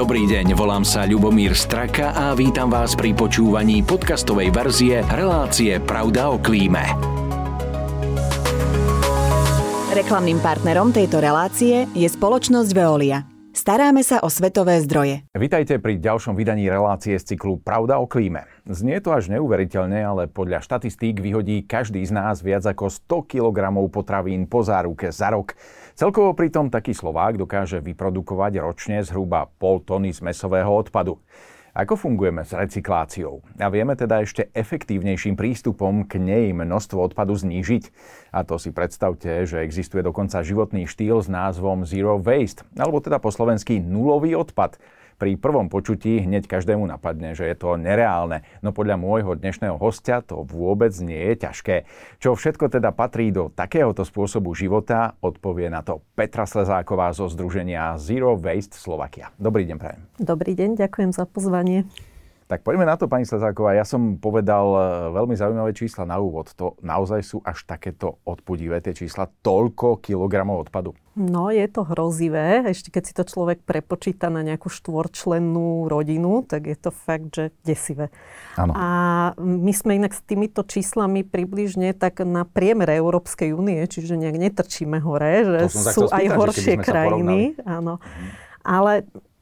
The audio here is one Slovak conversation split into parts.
Dobrý deň, volám sa Ľubomír Straka a vítam vás pri počúvaní podcastovej verzie relácie Pravda o klíme. Reklamným partnerom tejto relácie je spoločnosť Veolia. Staráme sa o svetové zdroje. Vitajte pri ďalšom vydaní relácie z cyklu Pravda o klíme. Znie to až neuveriteľne, ale podľa štatistík vyhodí každý z nás viac ako 100 kg potravín po záruke za rok. Celkovo pritom taký Slovák dokáže vyprodukovať ročne zhruba pol tony zmesového odpadu. Ako fungujeme s recykláciou? A vieme teda ešte efektívnejším prístupom k nej množstvo odpadu znížiť? A to si predstavte, že existuje dokonca životný štýl s názvom Zero Waste, alebo teda po slovensky nulový odpad pri prvom počutí hneď každému napadne, že je to nereálne. No podľa môjho dnešného hostia to vôbec nie je ťažké. Čo všetko teda patrí do takéhoto spôsobu života, odpovie na to Petra Slezáková zo Združenia Zero Waste Slovakia. Dobrý deň, prajem. Dobrý deň, ďakujem za pozvanie. Tak poďme na to, pani Slezáková. Ja som povedal e, veľmi zaujímavé čísla na úvod. To naozaj sú až takéto odpudivé tie čísla, toľko kilogramov odpadu. No, je to hrozivé. Ešte keď si to človek prepočíta na nejakú štvorčlennú rodinu, tak je to fakt, že desivé. Áno. A my sme inak s týmito číslami približne tak na priemere Európskej únie, čiže nejak netrčíme hore, že sú aj horšie krajiny. Áno. Mhm. Ale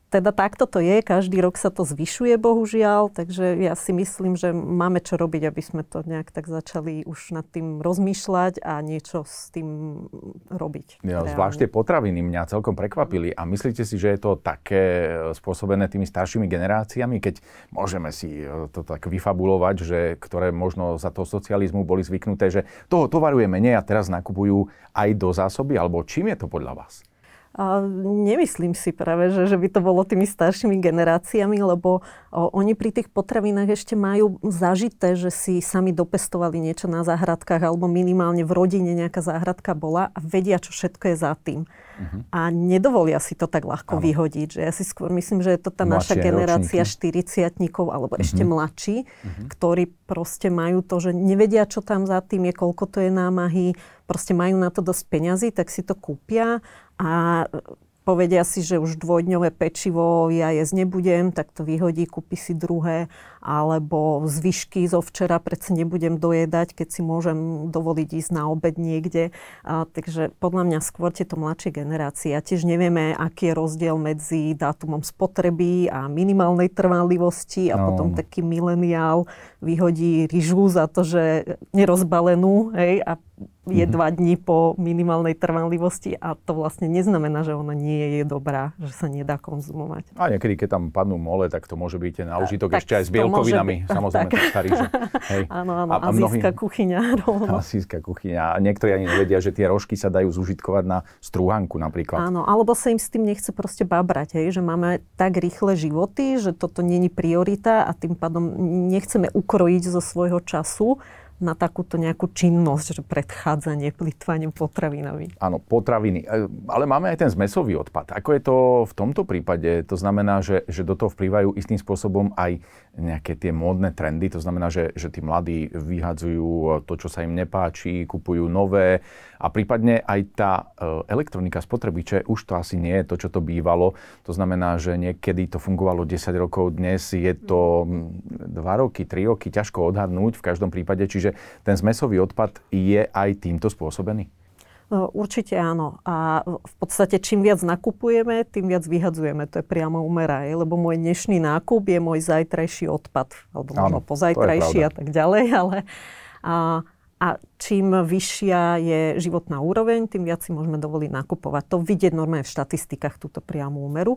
teda takto to je, každý rok sa to zvyšuje, bohužiaľ, takže ja si myslím, že máme čo robiť, aby sme to nejak tak začali už nad tým rozmýšľať a niečo s tým robiť. Ja, zvlášť tie potraviny mňa celkom prekvapili a myslíte si, že je to také e, spôsobené tými staršími generáciami, keď môžeme si e, to tak vyfabulovať, že ktoré možno za toho socializmu boli zvyknuté, že toho tovaru je menej a teraz nakupujú aj do zásoby, alebo čím je to podľa vás? A nemyslím si práve, že, že by to bolo tými staršími generáciami, lebo o, oni pri tých potravinách ešte majú zažité, že si sami dopestovali niečo na záhradkách alebo minimálne v rodine nejaká záhradka bola a vedia, čo všetko je za tým. Uh-huh. A nedovolia si to tak ľahko ano. vyhodiť. Že ja si skôr myslím, že je to tá Mladšie naša generácia 40 alebo uh-huh. ešte mladší, uh-huh. ktorí proste majú to, že nevedia, čo tam za tým je, koľko to je námahy, proste majú na to dosť peňazí, tak si to kúpia a povedia si, že už dvojdňové pečivo ja jesť nebudem, tak to vyhodí, kúpi si druhé, alebo zvyšky zo včera predsa nebudem dojedať, keď si môžem dovoliť ísť na obed niekde. A, takže podľa mňa skôr tieto mladšie generácie. A tiež nevieme, aký je rozdiel medzi dátumom spotreby a minimálnej trvanlivosti a no. potom taký mileniál vyhodí ryžu za to, že nerozbalenú hej, a je mm-hmm. dva dní po minimálnej trvanlivosti a to vlastne neznamená, že ona nie je dobrá, že sa nedá konzumovať. A niekedy, keď tam padnú mole, tak to môže byť na užitok ešte aj s bielkovinami. Byť, Samozrejme, tak. starý, že, hej. Áno, áno, a, a azijská kuchyňa. Azijská kuchyňa. A niektorí ani nevedia, že tie rožky sa dajú zužitkovať na strúhanku napríklad. Áno, alebo sa im s tým nechce proste babrať, hej, že máme tak rýchle životy, že toto není priorita a tým pádom nechceme ukrojiť zo svojho času na takúto nejakú činnosť, že predchádzanie plýtvaniu potravinami. Áno, potraviny. E, ale máme aj ten zmesový odpad. Ako je to v tomto prípade? To znamená, že, že do toho vplývajú istým spôsobom aj nejaké tie módne trendy. To znamená, že, že tí mladí vyhadzujú to, čo sa im nepáči, kupujú nové a prípadne aj tá e, elektronika spotrebiče už to asi nie je to, čo to bývalo. To znamená, že niekedy to fungovalo 10 rokov, dnes je to 2 roky, 3 roky, ťažko odhadnúť v každom prípade. Čiže ten zmesový odpad je aj týmto spôsobený? No, určite áno. A v podstate čím viac nakupujeme, tým viac vyhadzujeme. To je priamo umera, lebo môj dnešný nákup je môj zajtrajší odpad. Alebo možno pozajtrajší a tak ďalej. Ale, a, a čím vyššia je životná úroveň, tým viac si môžeme dovoliť nakupovať. To vidieť normálne v štatistikách, túto priamu úmeru.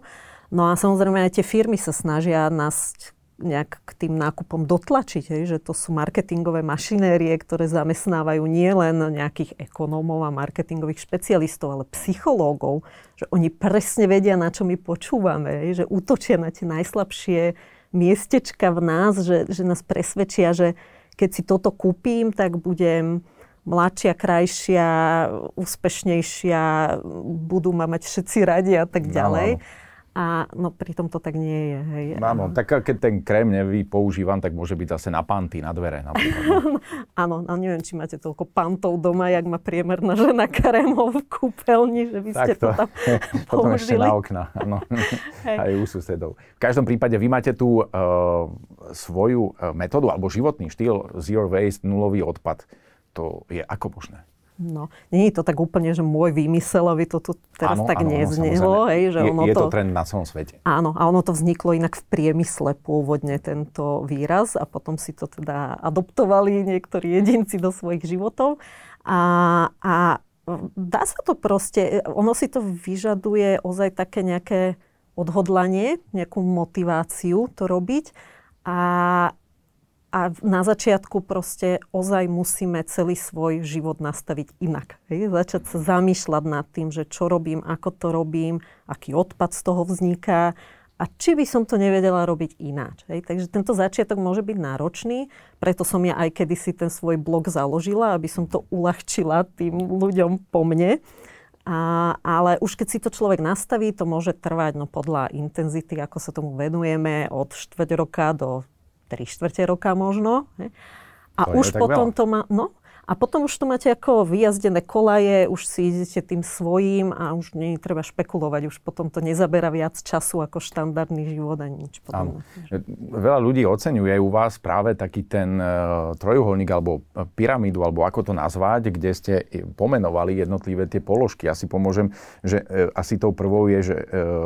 No a samozrejme aj tie firmy sa snažia nás nejak k tým nákupom dotlačiť, hej, že to sú marketingové mašinérie, ktoré zamestnávajú nielen nejakých ekonómov a marketingových špecialistov, ale psychológov, že oni presne vedia, na čo my počúvame, hej, že útočia na tie najslabšie miestečka v nás, že, že nás presvedčia, že keď si toto kúpim, tak budem mladšia, krajšia, úspešnejšia, budú ma mať všetci radi a tak ďalej. No. A no pritom to tak nie je. Hej. Áno, tak keď ten krém nevy používam, tak môže byť zase na panty, na dvere napríklad. No. Áno, ale neviem, či máte toľko pantov doma, jak má priemerná žena krémov v kúpeľni, že by ste to, to tam Potom ešte na okna, áno. Aj u susedov. V každom prípade vy máte tú uh, svoju uh, metódu alebo životný štýl Zero Waste, nulový odpad. To je ako možné? No, nie je to tak úplne, že môj výmysel, aby to tu teraz áno, tak áno, neznelo. Hej, že je, ono je to, to trend na celom svete. Áno, a ono to vzniklo inak v priemysle pôvodne tento výraz a potom si to teda adoptovali niektorí jedinci do svojich životov. A, a dá sa to proste, ono si to vyžaduje ozaj také nejaké odhodlanie, nejakú motiváciu to robiť. A, a na začiatku proste ozaj musíme celý svoj život nastaviť inak. Hej? Začať sa zamýšľať nad tým, že čo robím, ako to robím, aký odpad z toho vzniká a či by som to nevedela robiť ináč. Hej? Takže tento začiatok môže byť náročný, preto som ja aj kedysi ten svoj blog založila, aby som to uľahčila tým ľuďom po mne. A, ale už keď si to človek nastaví, to môže trvať no, podľa intenzity, ako sa tomu venujeme, od štvrť roka do 3 štvrte roka možno. A to už potom veľa. to má, no, a potom už to máte ako vyjazdené kolaje, už si idete tým svojím a už nie treba špekulovať, už potom to nezabera viac času ako štandardný život a nič podobné. Veľa ľudí oceňuje u vás práve taký ten uh, trojuholník alebo pyramídu, alebo ako to nazvať, kde ste pomenovali jednotlivé tie položky. Asi pomôžem, že asi tou prvou je, že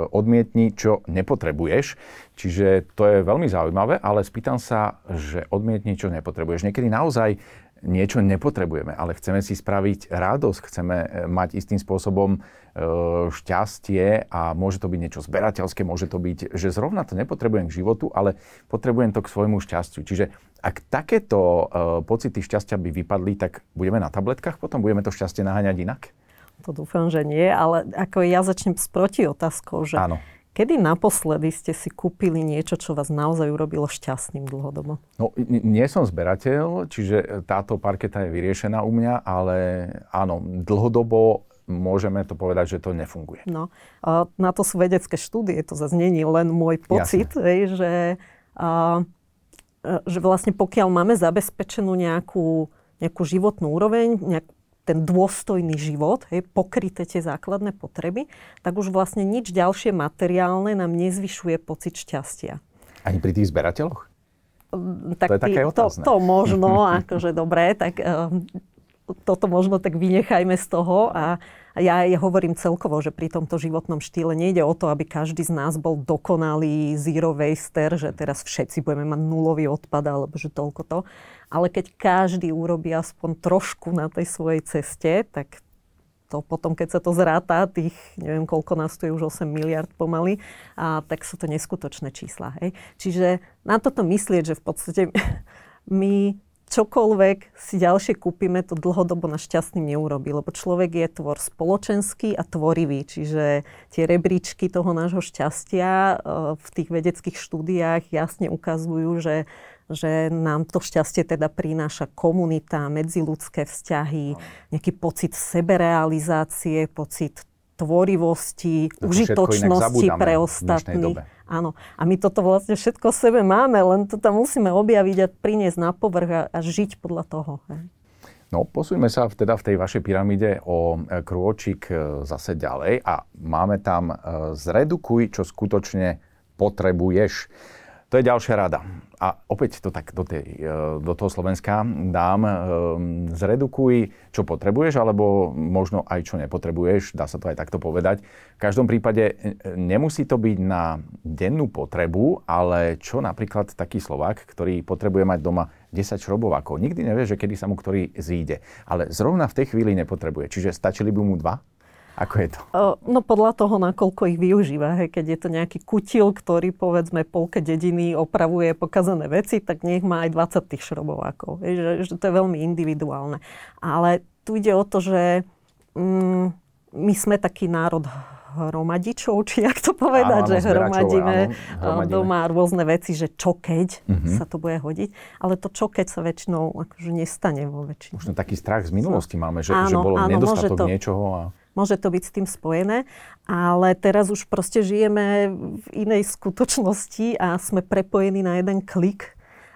odmietni, čo nepotrebuješ. Čiže to je veľmi zaujímavé, ale spýtam sa, že odmietni, čo nepotrebuješ. Niekedy naozaj niečo nepotrebujeme, ale chceme si spraviť radosť, chceme e, mať istým spôsobom e, šťastie a môže to byť niečo zberateľské, môže to byť, že zrovna to nepotrebujem k životu, ale potrebujem to k svojmu šťastiu. Čiže ak takéto e, pocity šťastia by vypadli, tak budeme na tabletkách, potom budeme to šťastie naháňať inak? To dúfam, že nie, ale ako ja začnem s proti otázkou, že Áno Kedy naposledy ste si kúpili niečo, čo vás naozaj urobilo šťastným dlhodobo? No, nie som zberateľ, čiže táto parketa je vyriešená u mňa, ale áno, dlhodobo môžeme to povedať, že to nefunguje. No, a na to sú vedecké štúdie, to zase není len môj pocit, hej, že, a, že vlastne pokiaľ máme zabezpečenú nejakú, nejakú životnú úroveň, nejak, ten dôstojný život, hej, pokryté tie základné potreby, tak už vlastne nič ďalšie materiálne nám nezvyšuje pocit šťastia. Ani pri tých zberateľoch? Mm, tak to je také to, to možno, akože dobre, tak uh, toto možno tak vynechajme z toho a, a ja, ja hovorím celkovo, že pri tomto životnom štýle nejde o to, aby každý z nás bol dokonalý zero waster, že teraz všetci budeme mať nulový odpad alebo že toľko to ale keď každý urobí aspoň trošku na tej svojej ceste, tak to potom, keď sa to zráta, tých, neviem koľko nás tu je už 8 miliard pomaly, a tak sú to neskutočné čísla. Hej. Čiže na toto myslieť, že v podstate my čokoľvek si ďalšie kúpime, to dlhodobo na šťastným neurobi, lebo človek je tvor spoločenský a tvorivý, čiže tie rebríčky toho nášho šťastia e, v tých vedeckých štúdiách jasne ukazujú, že že nám to šťastie teda prináša komunita, medziludské vzťahy, nejaký pocit seberealizácie, pocit tvorivosti, to užitočnosti pre ostatných. Áno. A my toto vlastne všetko v sebe máme, len to tam musíme objaviť a priniesť na povrch a, a žiť podľa toho. No, posúďme sa teda v tej vašej pyramíde o e, krôčik e, zase ďalej a máme tam e, zredukuj, čo skutočne potrebuješ. To je ďalšia rada. A opäť to tak do, tej, e, do toho Slovenska dám. E, zredukuj, čo potrebuješ, alebo možno aj čo nepotrebuješ. Dá sa to aj takto povedať. V každom prípade e, nemusí to byť na dennú potrebu, ale čo napríklad taký Slovák, ktorý potrebuje mať doma 10 šrobovákov. Nikdy nevie, že kedy sa mu ktorý zíde. Ale zrovna v tej chvíli nepotrebuje. Čiže stačili by mu dva? Ako je to? No podľa toho, nakoľko ich využíva. Hej. Keď je to nejaký kutil, ktorý povedzme polke dediny opravuje pokazané veci, tak nech má aj 20 tých šrobovákov. Hej. Že, že to je veľmi individuálne. Ale tu ide o to, že mm, my sme taký národ hromadičov, či jak to povedať, áno, áno, že hromadíme, áno, hromadíme doma rôzne veci, že čo keď mm-hmm. sa to bude hodiť. Ale to čo keď sa väčšinou akože nestane vo väčšine. Možno taký strach z minulosti máme, že, áno, že bolo áno, nedostatok to, niečoho. A... môže to byť s tým spojené, ale teraz už proste žijeme v inej skutočnosti a sme prepojení na jeden klik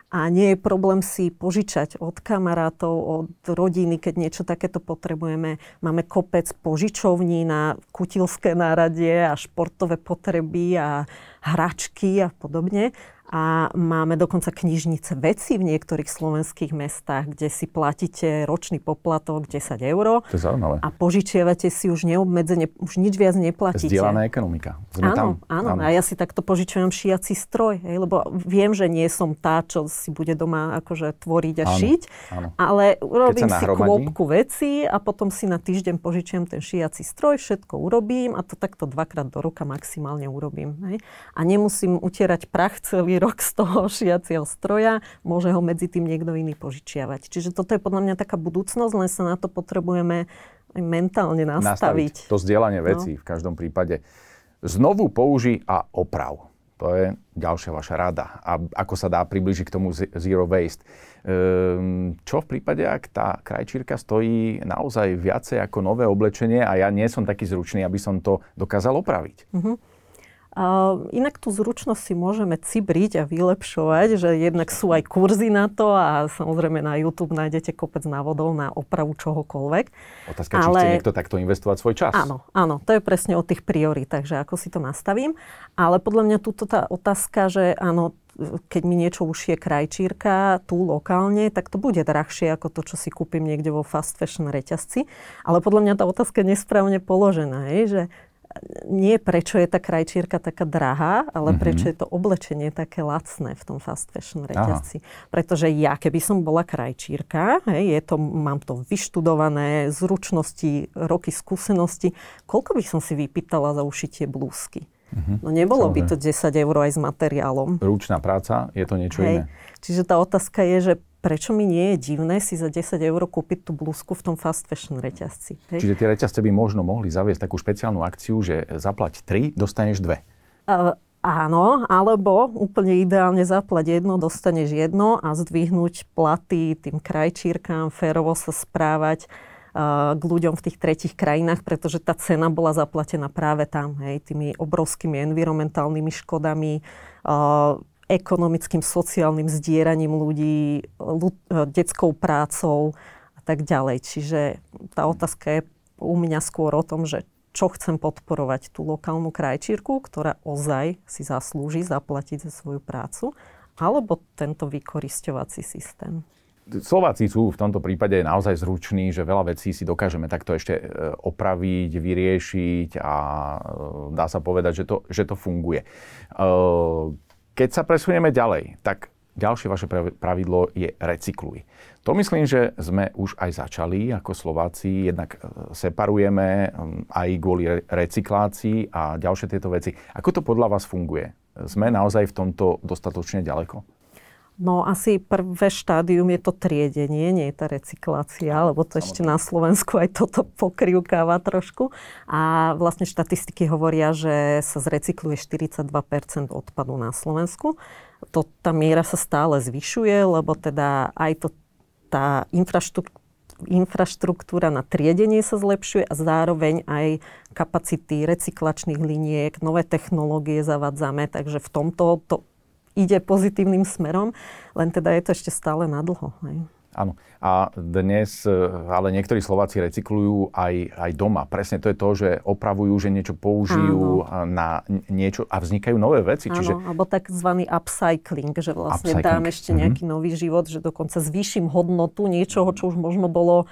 a nie je problém si požičať od kamarátov, od rodiny, keď niečo takéto potrebujeme. Máme kopec požičovní na kutilské náradie a športové potreby a hračky a podobne a máme dokonca knižnice veci v niektorých slovenských mestách, kde si platíte ročný poplatok 10 eur. To je zaujímavé. A požičiavate si už neobmedzene, už nič viac neplatíte. Zdieľaná ekonomika. Sme áno, tam. áno, áno. A ja si takto požičujem šiaci stroj, hej, lebo viem, že nie som tá, čo si bude doma akože tvoriť a áno, šiť, áno. ale urobím si kôpku veci a potom si na týždeň požičujem ten šiaci stroj, všetko urobím a to takto dvakrát do roka maximálne urobím. Hej. A nemusím utierať prach celý rok z toho šiacieho stroja, môže ho medzi tým niekto iný požičiavať. Čiže toto je podľa mňa taká budúcnosť, len sa na to potrebujeme aj mentálne nastaviť. nastaviť. To zdieľanie vecí no. v každom prípade. Znovu použi a oprav. To je ďalšia vaša rada. A ako sa dá približiť k tomu zero waste. Ehm, čo v prípade, ak tá krajčírka stojí naozaj viacej ako nové oblečenie a ja nie som taký zručný, aby som to dokázal opraviť? Uh-huh. Inak tú zručnosť si môžeme cibriť a vylepšovať, že jednak sú aj kurzy na to a samozrejme na YouTube nájdete kopec návodov na opravu čohokoľvek. Otázka, Ale... či chce niekto takto investovať svoj čas. Áno, áno, to je presne o tých prioritách, že ako si to nastavím. Ale podľa mňa túto tá otázka, že áno, keď mi niečo ušie krajčírka tu lokálne, tak to bude drahšie ako to, čo si kúpim niekde vo fast fashion reťazci. Ale podľa mňa tá otázka je nesprávne položená, je, že nie prečo je tá krajčírka taká drahá, ale mm-hmm. prečo je to oblečenie také lacné v tom fast fashion reťazci. Aha. Pretože ja, keby som bola krajčírka, hej, je to, mám to vyštudované, zručnosti, roky skúsenosti, koľko by som si vypýtala za ušitie blúzky? Mm-hmm. No nebolo Samozrejme. by to 10 eur aj s materiálom. Ručná práca, je to niečo Hej. iné. Čiže tá otázka je, že prečo mi nie je divné si za 10 eur kúpiť tú blúzku v tom fast fashion reťazci. Hej? Čiže tie reťazce by možno mohli zaviesť takú špeciálnu akciu, že zaplať 3, dostaneš 2. Uh, áno, alebo úplne ideálne zaplať jedno, dostaneš jedno a zdvihnúť platy tým krajčírkám, férovo sa správať uh, k ľuďom v tých tretich krajinách, pretože tá cena bola zaplatená práve tam, hej, tými obrovskými environmentálnymi škodami, uh, ekonomickým, sociálnym zdieraním ľudí, ľud, e, detskou prácou a tak ďalej. Čiže tá otázka je u mňa skôr o tom, že čo chcem podporovať tú lokálnu krajčírku, ktorá ozaj si zaslúži zaplatiť za svoju prácu, alebo tento vykoristovací systém. Slováci sú v tomto prípade naozaj zruční, že veľa vecí si dokážeme takto ešte e, opraviť, vyriešiť a e, dá sa povedať, že to, že to funguje. Keď sa presunieme ďalej, tak ďalšie vaše pravidlo je recykluj. To myslím, že sme už aj začali ako Slováci, jednak e, separujeme aj kvôli recyklácii a ďalšie tieto veci. Ako to podľa vás funguje? Sme naozaj v tomto dostatočne ďaleko? No asi prvé štádium je to triedenie, nie je tá recyklácia, lebo to ešte na Slovensku aj toto pokrivkáva trošku. A vlastne štatistiky hovoria, že sa zrecykluje 42% odpadu na Slovensku. To, tá miera sa stále zvyšuje, lebo teda aj to, tá infraštruktúra infraštruktúra na triedenie sa zlepšuje a zároveň aj kapacity recyklačných liniek, nové technológie zavádzame, takže v tomto to ide pozitívnym smerom, len teda je to ešte stále nadlho. Hej. Áno. A dnes, e, ale niektorí Slováci recyklujú aj, aj doma. Presne to je to, že opravujú, že niečo použijú Áno. na niečo a vznikajú nové veci. Áno, čiže... alebo takzvaný upcycling, že vlastne upcycling. dám ešte nejaký mm-hmm. nový život, že dokonca zvýšim hodnotu niečoho, čo už možno bolo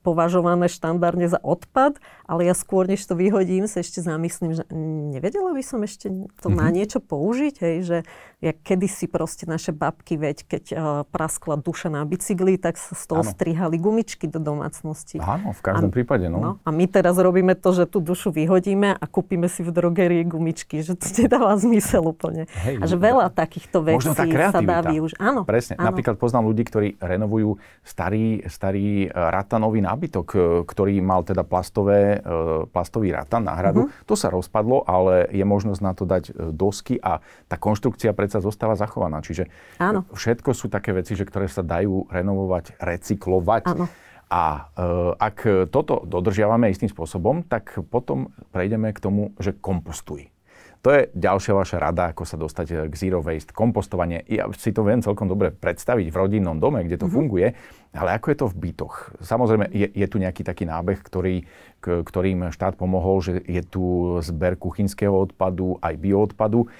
považované štandardne za odpad, ale ja skôr, než to vyhodím, sa ešte zamyslím, že nevedela by som ešte to mm-hmm. na mhm. niečo použiť, hej, že jak kedysi proste naše babky, veď keď uh, praskla duša na bicykli, tak sa z toho ano. strihali gumičky do domácnosti. Áno, v každom a, prípade, no. no. A my teraz robíme to, že tú dušu vyhodíme a kúpime si v drogerii gumičky, že to nedáva zmysel úplne. Hej, a že veľa takýchto vecí sa dá využiť. Áno. Presne. Áno. Napríklad poznám ľudí, ktorí renovujú starý, starý ratanový nábytok, e, ktorý mal teda plastové, plastový ratan, náhradu. Uh-huh. To sa rozpadlo, ale je možnosť na to dať dosky a tá konštrukcia pred predsa zostáva zachovaná. Čiže Áno. všetko sú také veci, že ktoré sa dajú renovovať, recyklovať. Áno. A e, ak toto dodržiavame istým spôsobom, tak potom prejdeme k tomu, že kompostuj. To je ďalšia vaša rada, ako sa dostať k zero waste, kompostovanie. Ja si to viem celkom dobre predstaviť v rodinnom dome, kde to mm-hmm. funguje, ale ako je to v bytoch? Samozrejme, je, je tu nejaký taký nábeh, ktorý, k, ktorým štát pomohol, že je tu zber kuchynského odpadu, aj bioodpadu.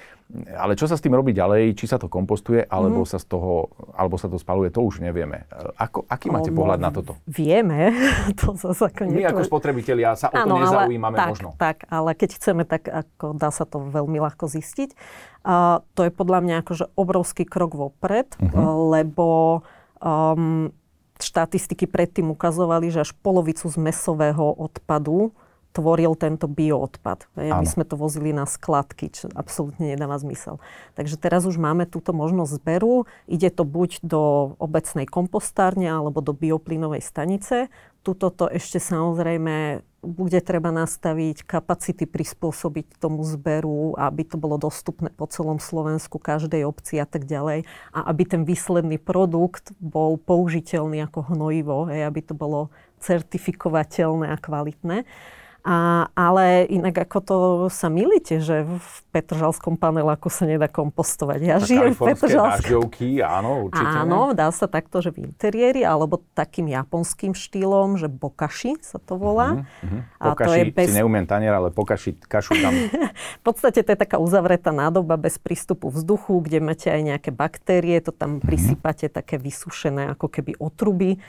Ale čo sa s tým robí ďalej? Či sa to kompostuje, alebo, mm. sa, z toho, alebo sa to spaluje, to už nevieme. Ako, aký máte pohľad na toto? Vieme. to zase ako My ako spotrebitelia sa o to nezaujímame ale, možno. Tak, ale keď chceme, tak ako dá sa to veľmi ľahko zistiť. Uh, to je podľa mňa akože obrovský krok vopred, uh-huh. uh, lebo um, štatistiky predtým ukazovali, že až polovicu z mesového odpadu tvoril tento bioodpad. My sme to vozili na skladky, čo absolútne nedáva zmysel. Takže teraz už máme túto možnosť zberu. Ide to buď do obecnej kompostárne alebo do bioplynovej stanice. Tuto to ešte samozrejme bude treba nastaviť kapacity prispôsobiť tomu zberu, aby to bolo dostupné po celom Slovensku, každej obci a tak ďalej. A aby ten výsledný produkt bol použiteľný ako hnojivo, aby to bolo certifikovateľné a kvalitné. A, ale inak ako to sa milíte, že v Petržalskom paneláku sa nedá kompostovať. Ja tak žijem v Petržalskom. áno, určite. Áno, dá sa takto, že v interiéri, alebo takým japonským štýlom, že bokashi sa to volá. Uh-huh, uh-huh. A bokashi, to je bez... si neumiem tanier, ale bokashi kašu tam. v podstate to je taká uzavretá nádoba bez prístupu vzduchu, kde máte aj nejaké baktérie, to tam uh-huh. prisypate také vysušené ako keby otruby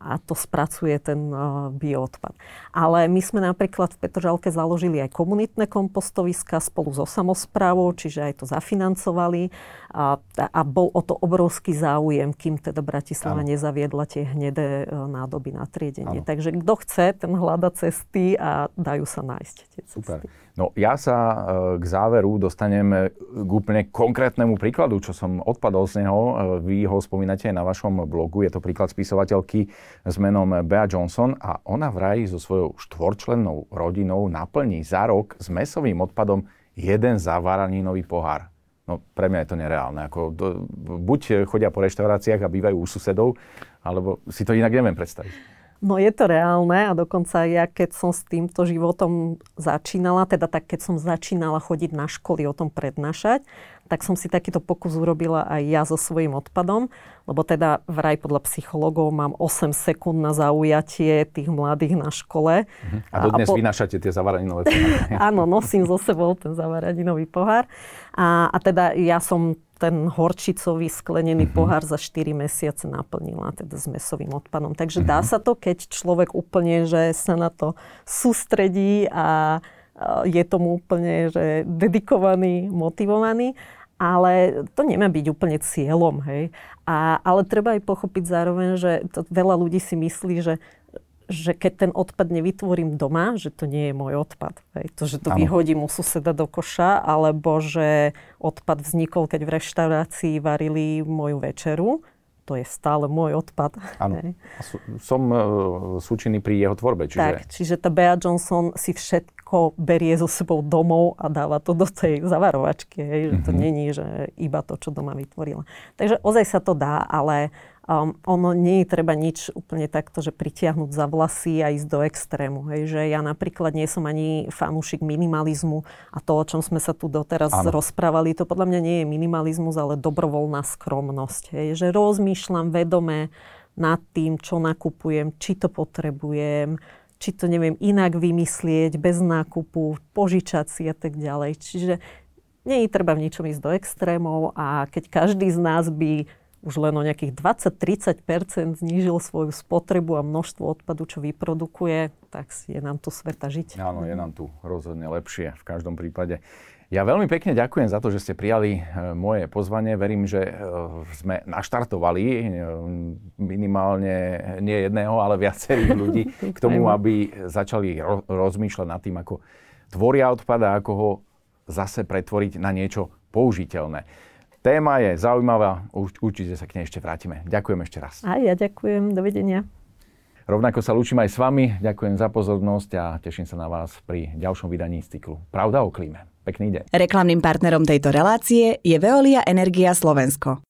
a to spracuje ten uh, bioodpad. Ale my sme napríklad v Petržalke založili aj komunitné kompostoviska spolu so samozprávou, čiže aj to zafinancovali a, a bol o to obrovský záujem, kým teda Bratislava ano. nezaviedla tie hnedé uh, nádoby na triedenie. Ano. Takže kto chce, ten hľada cesty a dajú sa nájsť tie cesty. Super. No ja sa e, k záveru dostanem k úplne konkrétnemu príkladu, čo som odpadol z neho. Vy ho spomínate aj na vašom blogu. Je to príklad spisovateľky s menom Bea Johnson a ona vraj so svojou štvorčlennou rodinou naplní za rok s mesovým odpadom jeden zavaraninový pohár. No pre mňa je to nereálne. Ako, do, buď chodia po reštauráciách a bývajú u susedov, alebo si to inak neviem predstaviť. No je to reálne a dokonca ja, keď som s týmto životom začínala, teda tak keď som začínala chodiť na školy o tom prednášať, tak som si takýto pokus urobila aj ja so svojím odpadom, lebo teda vraj podľa psychológov mám 8 sekúnd na zaujatie tých mladých na škole. Uh-huh. A dodnes a po... vynášate tie zavaraninové poháre. Áno, nosím so sebou ten zavaraninový pohár. A, a teda ja som ten horčicový sklenený mm-hmm. pohár za 4 mesiace naplnila teda s mesovým odpadom. Takže mm-hmm. dá sa to, keď človek úplne, že sa na to sústredí a je tomu úplne že dedikovaný, motivovaný. Ale to nemá byť úplne cieľom, hej. A, ale treba aj pochopiť zároveň, že to veľa ľudí si myslí, že že keď ten odpad nevytvorím doma, že to nie je môj odpad. Hej. To, že to ano. vyhodím u suseda do koša, alebo že odpad vznikol, keď v reštaurácii varili moju večeru, to je stále môj odpad. Áno. Som uh, súčinný pri jeho tvorbe. Čiže... Tak, čiže tá Bea Johnson si všetko berie so sebou domov a dáva to do tej zavarovačky. Hej. Mm-hmm. To mhm. není, že iba to, čo doma vytvorila. Takže ozaj sa to dá, ale um, ono nie je treba nič úplne takto, že pritiahnuť za vlasy a ísť do extrému. Hej. Že ja napríklad nie som ani fanúšik minimalizmu a to, o čom sme sa tu doteraz ano. rozprávali, to podľa mňa nie je minimalizmus, ale dobrovoľná skromnosť. Hej. Že rozmýšľam vedome nad tým, čo nakupujem, či to potrebujem, či to neviem inak vymyslieť, bez nákupu, požičať si a tak ďalej. Čiže nie je treba v ničom ísť do extrémov a keď každý z nás by už len o nejakých 20-30% znížil svoju spotrebu a množstvo odpadu, čo vyprodukuje, tak je nám tu sveta žiť. Áno, je nám tu rozhodne lepšie v každom prípade. Ja veľmi pekne ďakujem za to, že ste prijali e, moje pozvanie. Verím, že e, sme naštartovali e, minimálne nie jedného, ale viacerých ľudí k tomu, aby začali rozmýšľať nad tým, ako tvoria odpad a ako ho zase pretvoriť na niečo použiteľné. Téma je zaujímavá, určite sa k nej ešte vrátime. Ďakujem ešte raz. A ja ďakujem, dovidenia. Rovnako sa lúčim aj s vami, ďakujem za pozornosť a teším sa na vás pri ďalšom vydaní z cyklu Pravda o klíme. Pekný deň. Reklamným partnerom tejto relácie je Veolia Energia Slovensko.